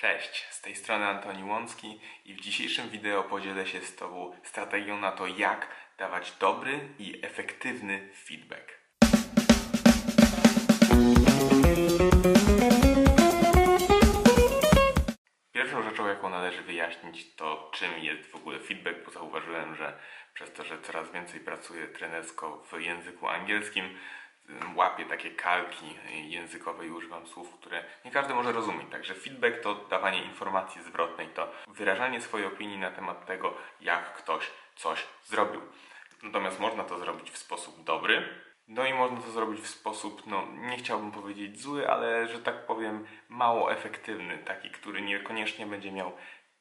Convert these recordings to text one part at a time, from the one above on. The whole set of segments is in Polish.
Cześć, z tej strony Antoni Łącki i w dzisiejszym wideo podzielę się z Tobą strategią na to, jak dawać dobry i efektywny feedback. Pierwszą rzeczą, jaką należy wyjaśnić, to czym jest w ogóle feedback, bo zauważyłem, że przez to, że coraz więcej pracuję trenersko w języku angielskim, łapię takie kalki językowe i używam słów, które nie każdy może rozumieć. Także feedback to dawanie informacji zwrotnej, to wyrażanie swojej opinii na temat tego, jak ktoś coś zrobił. Natomiast można to zrobić w sposób dobry, no i można to zrobić w sposób, no nie chciałbym powiedzieć zły, ale że tak powiem mało efektywny, taki, który niekoniecznie będzie miał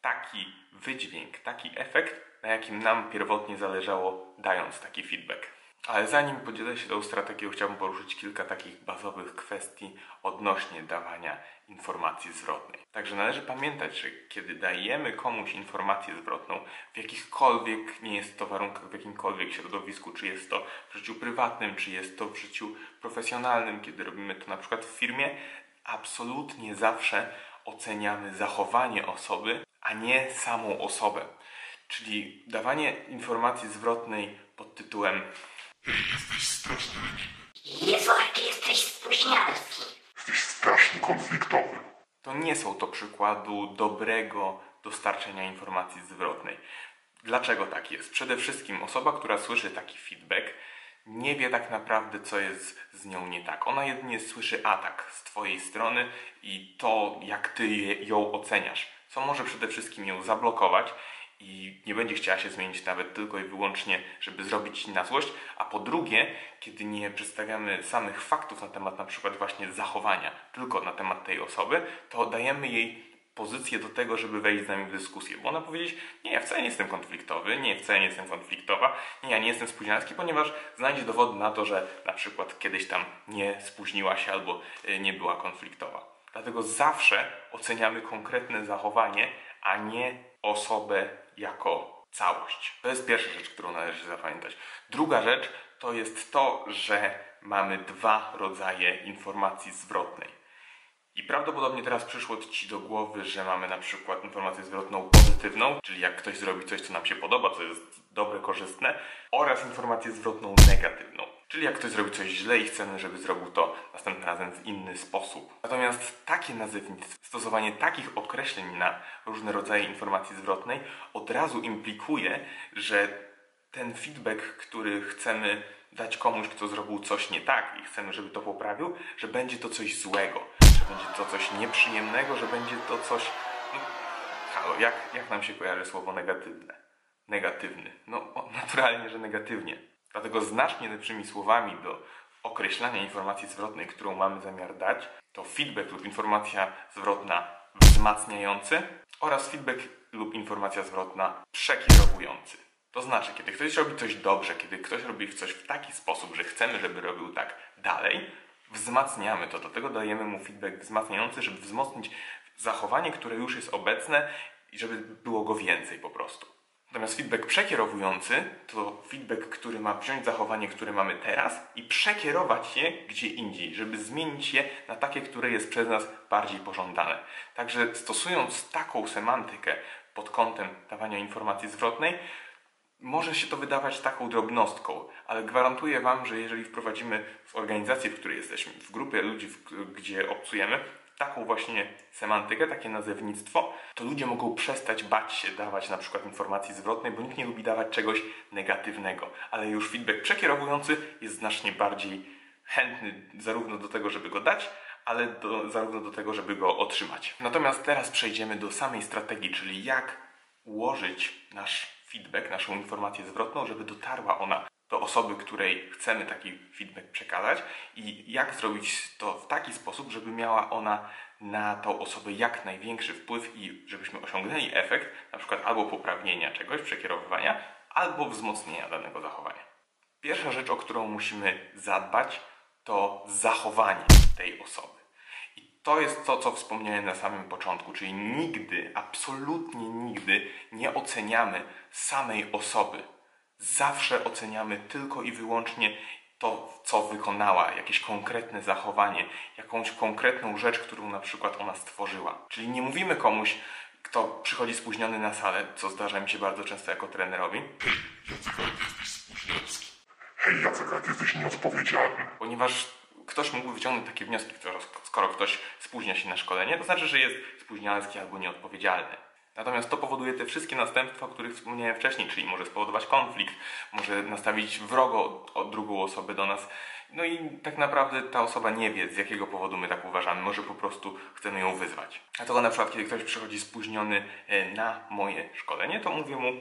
taki wydźwięk, taki efekt, na jakim nam pierwotnie zależało, dając taki feedback. Ale zanim podzielę się tą strategią, chciałbym poruszyć kilka takich bazowych kwestii odnośnie dawania informacji zwrotnej. Także należy pamiętać, że kiedy dajemy komuś informację zwrotną, w jakichkolwiek, nie jest to warunkach, w jakimkolwiek środowisku, czy jest to w życiu prywatnym, czy jest to w życiu profesjonalnym, kiedy robimy to na przykład w firmie, absolutnie zawsze oceniamy zachowanie osoby, a nie samą osobę. Czyli dawanie informacji zwrotnej pod tytułem Jesteś straszny leniwy. Jezu, jaki jesteś spóźnialski. Jesteś strasznie konfliktowy. to nie są to przykładu dobrego dostarczenia informacji zwrotnej. Dlaczego tak jest? Przede wszystkim osoba, która słyszy taki feedback, nie wie tak naprawdę, co jest z nią nie tak. Ona jedynie słyszy atak z Twojej strony i to, jak Ty ją oceniasz, co może przede wszystkim ją zablokować i nie będzie chciała się zmienić nawet tylko i wyłącznie, żeby zrobić na złość, a po drugie, kiedy nie przedstawiamy samych faktów na temat na przykład właśnie zachowania, tylko na temat tej osoby, to dajemy jej pozycję do tego, żeby wejść z nami w dyskusję, bo ona powiedzieć, nie, ja wcale nie jestem konfliktowy, nie, wcale nie jestem konfliktowa, nie, ja nie jestem spóźnialski, ponieważ znajdzie dowody na to, że na przykład kiedyś tam nie spóźniła się albo y, nie była konfliktowa. Dlatego zawsze oceniamy konkretne zachowanie, a nie osobę jako całość. To jest pierwsza rzecz, którą należy zapamiętać. Druga rzecz to jest to, że mamy dwa rodzaje informacji zwrotnej. I prawdopodobnie teraz przyszło Ci do głowy, że mamy na przykład informację zwrotną pozytywną, czyli jak ktoś zrobi coś, co nam się podoba, co jest dobre, korzystne, oraz informację zwrotną negatywną. Czyli jak ktoś zrobi coś źle i chcemy, żeby zrobił to następnym razem w inny sposób. Natomiast takie nazewnictwo, stosowanie takich określeń na różne rodzaje informacji zwrotnej od razu implikuje, że ten feedback, który chcemy dać komuś, kto zrobił coś nie tak i chcemy, żeby to poprawił, że będzie to coś złego, że będzie to coś nieprzyjemnego, że będzie to coś. No, halo, jak, jak nam się kojarzy słowo negatywne? Negatywny. No, naturalnie, że negatywnie. Dlatego znacznie lepszymi słowami do określania informacji zwrotnej, którą mamy zamiar dać, to feedback lub informacja zwrotna wzmacniający oraz feedback lub informacja zwrotna przekierowujący. To znaczy, kiedy ktoś robi coś dobrze, kiedy ktoś robi coś w taki sposób, że chcemy, żeby robił tak dalej, wzmacniamy to. Dlatego dajemy mu feedback wzmacniający, żeby wzmocnić zachowanie, które już jest obecne i żeby było go więcej po prostu. Natomiast feedback przekierowujący to feedback, który ma wziąć zachowanie, które mamy teraz i przekierować je gdzie indziej, żeby zmienić je na takie, które jest przez nas bardziej pożądane. Także stosując taką semantykę pod kątem dawania informacji zwrotnej, może się to wydawać taką drobnostką, ale gwarantuję Wam, że jeżeli wprowadzimy w organizacji, w której jesteśmy, w grupie ludzi, gdzie obcujemy, taką właśnie semantykę, takie nazewnictwo, to ludzie mogą przestać bać się dawać na przykład informacji zwrotnej, bo nikt nie lubi dawać czegoś negatywnego, ale już feedback przekierowujący jest znacznie bardziej chętny zarówno do tego, żeby go dać, ale do, zarówno do tego, żeby go otrzymać. Natomiast teraz przejdziemy do samej strategii, czyli jak ułożyć nasz feedback, naszą informację zwrotną, żeby dotarła ona do osoby, której chcemy taki feedback przekazać i jak zrobić to w taki sposób, żeby miała ona na tą osobę jak największy wpływ i żebyśmy osiągnęli efekt, na przykład albo poprawnienia czegoś, przekierowywania, albo wzmocnienia danego zachowania. Pierwsza rzecz, o którą musimy zadbać, to zachowanie tej osoby. I to jest to, co wspomniałem na samym początku, czyli nigdy, absolutnie nigdy nie oceniamy samej osoby. Zawsze oceniamy tylko i wyłącznie to, co wykonała, jakieś konkretne zachowanie, jakąś konkretną rzecz, którą na przykład ona stworzyła. Czyli nie mówimy komuś, kto przychodzi spóźniony na salę, co zdarza mi się bardzo często jako trenerowi, Jacek, ale ty jesteś spóźnialski. Hej Jacek, ty jesteś nieodpowiedzialny. ponieważ ktoś mógłby wyciągnąć takie wnioski, skoro ktoś spóźnia się na szkolenie, to znaczy, że jest spóźnialski albo nieodpowiedzialny. Natomiast to powoduje te wszystkie następstwa, o których wspomniałem wcześniej, czyli może spowodować konflikt, może nastawić wrogo o drugą osobę do nas. No i tak naprawdę ta osoba nie wie, z jakiego powodu my tak uważamy. Może po prostu chcemy ją wyzwać. Dlatego na przykład, kiedy ktoś przychodzi spóźniony e, na moje szkolenie, to mówię mu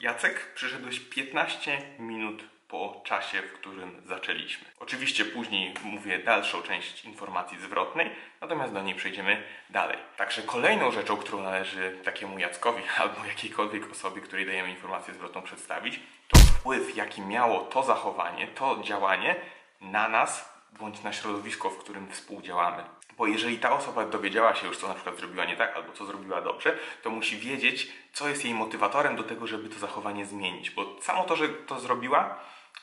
Jacek, przyszedłeś 15 minut po czasie, w którym zaczęliśmy. Oczywiście później mówię dalszą część informacji zwrotnej, natomiast do niej przejdziemy dalej. Także kolejną rzeczą, którą należy takiemu Jackowi albo jakiejkolwiek osobie, której dajemy informację zwrotną przedstawić, to wpływ, jaki miało to zachowanie, to działanie na nas bądź na środowisko, w którym współdziałamy. Bo jeżeli ta osoba dowiedziała się już, co na przykład zrobiła nie tak, albo co zrobiła dobrze, to musi wiedzieć, co jest jej motywatorem do tego, żeby to zachowanie zmienić. Bo samo to, że to zrobiła,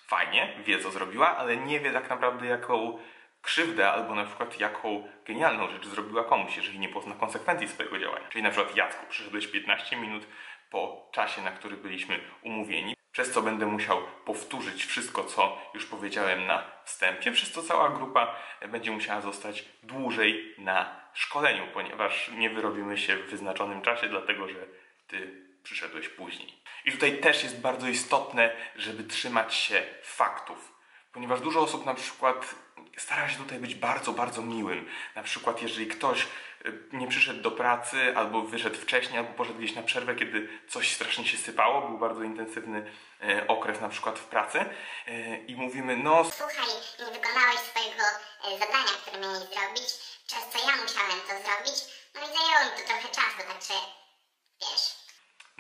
fajnie, wie co zrobiła, ale nie wie tak naprawdę jaką krzywdę albo na przykład jaką genialną rzecz zrobiła komuś, jeżeli nie pozna konsekwencji swojego działania. Czyli na przykład Jacku, przyszedłeś 15 minut po czasie, na który byliśmy umówieni, przez co będę musiał powtórzyć wszystko, co już powiedziałem na wstępie, przez co cała grupa będzie musiała zostać dłużej na szkoleniu, ponieważ nie wyrobimy się w wyznaczonym czasie, dlatego że ty przyszedłeś później. I tutaj też jest bardzo istotne, żeby trzymać się faktów, ponieważ dużo osób na przykład stara się tutaj być bardzo, bardzo miłym. Na przykład, jeżeli ktoś y, nie przyszedł do pracy, albo wyszedł wcześniej, albo poszedł gdzieś na przerwę, kiedy coś strasznie się sypało, był bardzo intensywny e, okres na przykład w pracy e, i mówimy, no Słuchaj, nie wykonałeś swojego zadania, które miałeś zrobić, przez co ja musiałem to zrobić. No i zajęło mi to trochę czasu, także.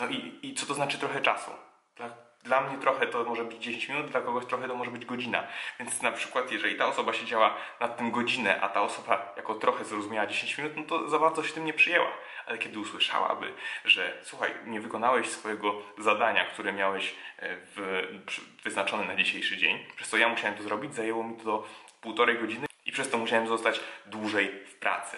No i, i co to znaczy trochę czasu? Dla, dla mnie trochę to może być 10 minut, dla kogoś trochę to może być godzina. Więc na przykład, jeżeli ta osoba siedziała nad tym godzinę, a ta osoba jako trochę zrozumiała 10 minut, no to za bardzo się tym nie przyjęła. Ale kiedy usłyszałaby, że słuchaj, nie wykonałeś swojego zadania, które miałeś e, w, wyznaczone na dzisiejszy dzień, przez co ja musiałem to zrobić, zajęło mi to półtorej godziny i przez to musiałem zostać dłużej w pracy.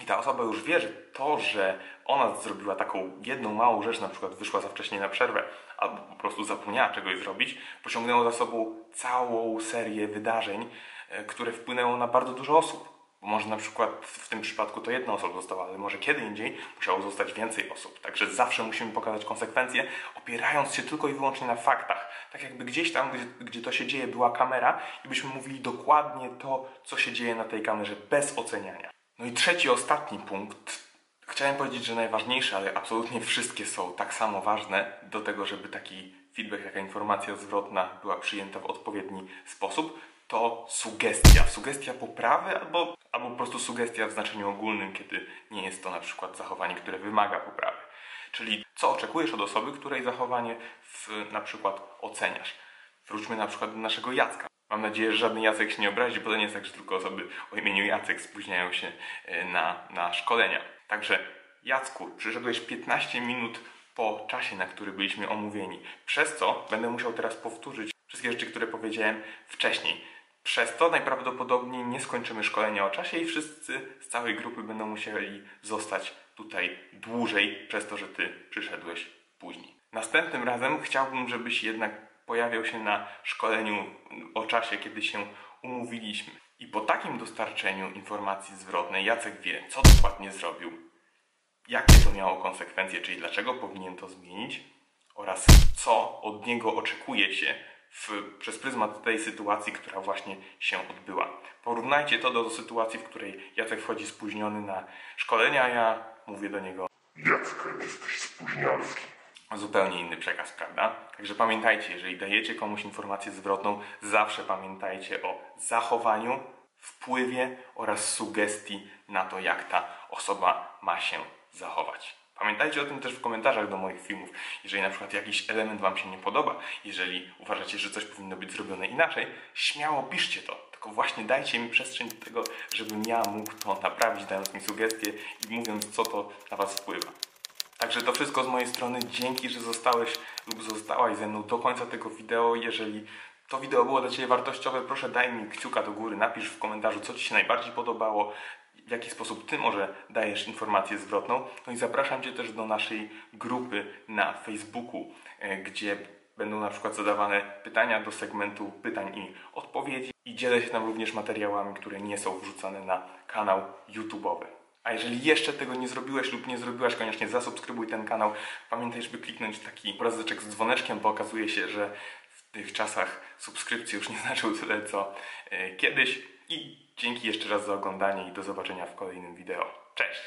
I ta osoba już wie, że to, że ona zrobiła taką jedną małą rzecz, na przykład wyszła za wcześnie na przerwę, albo po prostu zapomniała czegoś zrobić, pociągnęło za sobą całą serię wydarzeń, e, które wpłynęło na bardzo dużo osób. Może na przykład w tym przypadku to jedna osoba została, ale może kiedy indziej musiało zostać więcej osób. Także zawsze musimy pokazać konsekwencje, opierając się tylko i wyłącznie na faktach. Tak jakby gdzieś tam, gdzie, gdzie to się dzieje, była kamera i byśmy mówili dokładnie to, co się dzieje na tej kamerze, bez oceniania. No i trzeci, ostatni punkt. Chciałem powiedzieć, że najważniejsze, ale absolutnie wszystkie są tak samo ważne do tego, żeby taki feedback, taka informacja zwrotna była przyjęta w odpowiedni sposób, to sugestia. Sugestia poprawy albo, albo po prostu sugestia w znaczeniu ogólnym, kiedy nie jest to na przykład zachowanie, które wymaga poprawy. Czyli co oczekujesz od osoby, której zachowanie w, na przykład oceniasz. Wróćmy na przykład do naszego Jacka. Mam nadzieję, że żaden Jacek się nie obrazi, bo to nie jest tak, że tylko osoby o imieniu Jacek spóźniają się e, na, na szkolenia. Także Jacku, przyszedłeś 15 minut po czasie, na który byliśmy omówieni. Przez co będę musiał teraz powtórzyć wszystkie rzeczy, które powiedziałem wcześniej. Przez to najprawdopodobniej nie skończymy szkolenia o czasie i wszyscy z całej grupy będą musieli zostać tutaj dłużej przez to, że ty przyszedłeś później. Następnym razem chciałbym, żebyś jednak pojawiał się na szkoleniu o czasie, kiedy się umówiliśmy. I po takim dostarczeniu informacji zwrotnej Jacek wie, co dokładnie zrobił, jakie to miało konsekwencje, czyli dlaczego powinien to zmienić oraz co od niego oczekuje się w, przez pryzmat tej sytuacji, która właśnie się odbyła. Porównajcie to do sytuacji, w której Jacek wchodzi spóźniony na szkolenia, a ja mówię do niego Jacek, jesteś spóźnialski. Zupełnie inny przekaz, prawda? Także pamiętajcie, jeżeli dajecie komuś informację zwrotną, zawsze pamiętajcie o zachowaniu, wpływie oraz sugestii na to, jak ta osoba ma się zachować. Pamiętajcie o tym też w komentarzach do moich filmów. Jeżeli na przykład jakiś element Wam się nie podoba, jeżeli uważacie, że coś powinno być zrobione inaczej, śmiało piszcie to. Tylko właśnie dajcie mi przestrzeń do tego, żebym ja mógł to naprawić, dając mi sugestie i mówiąc, co to na Was wpływa. Także to wszystko z mojej strony. Dzięki, że zostałeś lub zostałaś ze mną do końca tego wideo. Jeżeli to wideo było dla Ciebie wartościowe, proszę daj mi kciuka do góry, napisz w komentarzu, co Ci się najbardziej podobało, w jaki sposób Ty może dajesz informację zwrotną. No i zapraszam Cię też do naszej grupy na Facebooku, e, gdzie będą na przykład zadawane pytania do segmentu pytań i odpowiedzi i dzielę się tam również materiałami, które nie są wrzucane na kanał YouTube'owy. A jeżeli jeszcze tego nie zrobiłeś lub nie zrobiłaś, koniecznie zasubskrybuj ten kanał. Pamiętaj, żeby kliknąć taki obrazeczek z dzwoneczkiem, bo okazuje się, że w tych czasach subskrypcje już nie znaczą tyle co e, kiedyś. I dzięki jeszcze raz za oglądanie i do zobaczenia w kolejnym wideo. Cześć!